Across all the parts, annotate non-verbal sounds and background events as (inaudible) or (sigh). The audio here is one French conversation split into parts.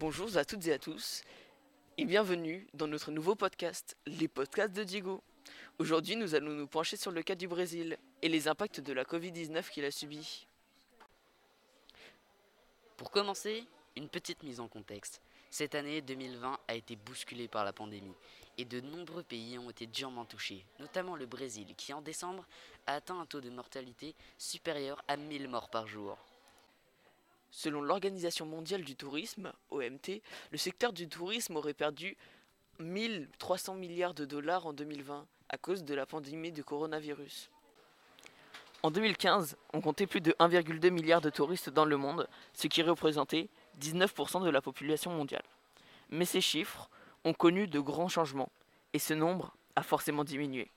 Bonjour à toutes et à tous et bienvenue dans notre nouveau podcast, les podcasts de Diego. Aujourd'hui, nous allons nous pencher sur le cas du Brésil et les impacts de la Covid-19 qu'il a subi. Pour commencer, une petite mise en contexte. Cette année 2020 a été bousculée par la pandémie et de nombreux pays ont été durement touchés, notamment le Brésil qui en décembre a atteint un taux de mortalité supérieur à 1000 morts par jour. Selon l'Organisation mondiale du tourisme, OMT, le secteur du tourisme aurait perdu 1300 milliards de dollars en 2020 à cause de la pandémie du coronavirus. En 2015, on comptait plus de 1,2 milliard de touristes dans le monde, ce qui représentait 19% de la population mondiale. Mais ces chiffres ont connu de grands changements, et ce nombre a forcément diminué.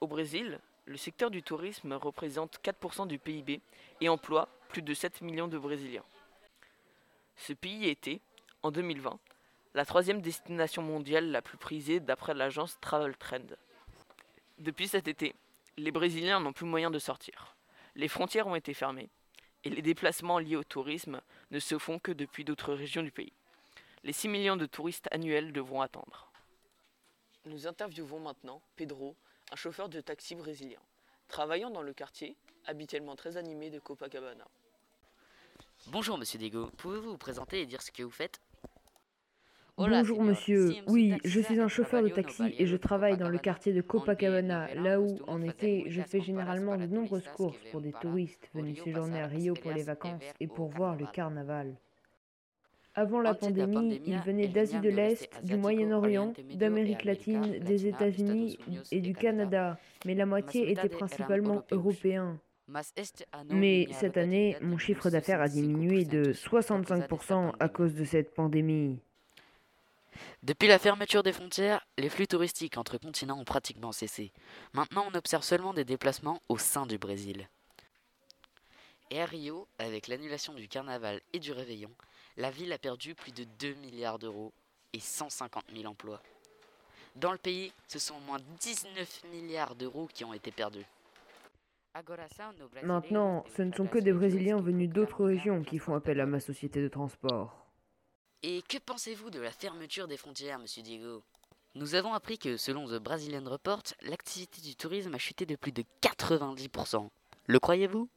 Au Brésil, le secteur du tourisme représente 4% du PIB et emploie plus de 7 millions de Brésiliens. Ce pays était, en 2020, la troisième destination mondiale la plus prisée d'après l'agence Travel Trend. Depuis cet été, les Brésiliens n'ont plus moyen de sortir. Les frontières ont été fermées et les déplacements liés au tourisme ne se font que depuis d'autres régions du pays. Les 6 millions de touristes annuels devront attendre. Nous interviewons maintenant Pedro, un chauffeur de taxi brésilien, travaillant dans le quartier, habituellement très animé de Copacabana. Bonjour Monsieur Diego, pouvez-vous vous présenter et dire ce que vous faites? Bonjour monsieur, oui, je suis un chauffeur de taxi et je travaille dans le quartier de Copacabana, là où, en été, je fais généralement de nombreuses courses pour des touristes venus séjourner à Rio pour les vacances et pour voir le carnaval. Avant la pandémie, ils venaient d'Asie de l'Est, du Moyen-Orient, d'Amérique latine, des États-Unis et du Canada, mais la moitié était principalement européens. Mais cette année, mon chiffre d'affaires a diminué de 65% à cause de cette pandémie. Depuis la fermeture des frontières, les flux touristiques entre continents ont pratiquement cessé. Maintenant, on observe seulement des déplacements au sein du Brésil. Et à Rio, avec l'annulation du carnaval et du réveillon, la ville a perdu plus de 2 milliards d'euros et 150 000 emplois. Dans le pays, ce sont au moins 19 milliards d'euros qui ont été perdus. Maintenant, ce ne sont que des Brésiliens venus d'autres régions qui font appel à ma société de transport. Et que pensez-vous de la fermeture des frontières, monsieur Diego? Nous avons appris que, selon The Brazilian Report, l'activité du tourisme a chuté de plus de 90%. Le croyez-vous?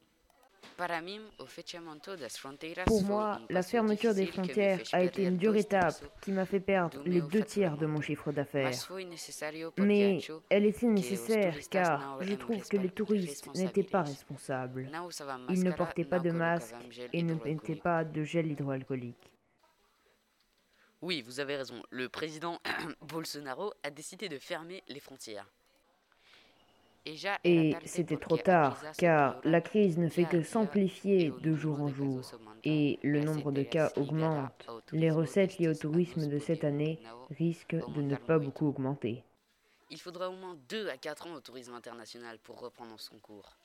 Pour moi, la fermeture des frontières a été une dure étape qui m'a fait perdre les deux tiers de mon chiffre d'affaires. Mais elle était nécessaire car je trouve que les touristes n'étaient pas responsables. Ils ne portaient pas de masque et ne mettaient pas de gel hydroalcoolique. Oui, vous avez raison. Le président (clears throat) Bolsonaro a décidé de fermer les frontières. Et c'était trop tard, car la crise ne fait que s'amplifier de jour en jour, et le nombre de cas augmente. Les recettes liées au tourisme de cette année risquent de ne pas beaucoup augmenter. Il faudra au moins 2 à 4 ans au tourisme international pour reprendre son cours.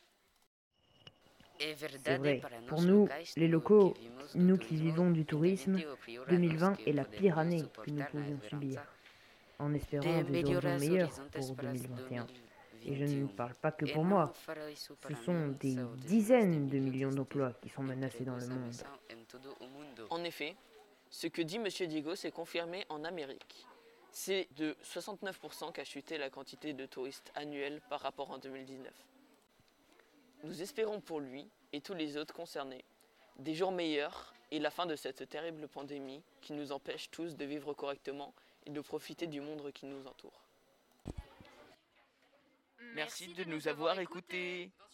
C'est vrai. Pour nous, les locaux, nous qui vivons du tourisme, 2020 est la pire année que nous pouvions subir, en espérant des horizons meilleurs pour 2021. Et je ne parle pas que pour moi. Ce sont des dizaines de millions d'emplois qui sont menacés dans le monde. En effet, ce que dit M. Diego s'est confirmé en Amérique. C'est de 69% qu'a chuté la quantité de touristes annuels par rapport en 2019. Nous espérons pour lui et tous les autres concernés des jours meilleurs et la fin de cette terrible pandémie qui nous empêche tous de vivre correctement et de profiter du monde qui nous entoure. Merci de nous avoir écoutés.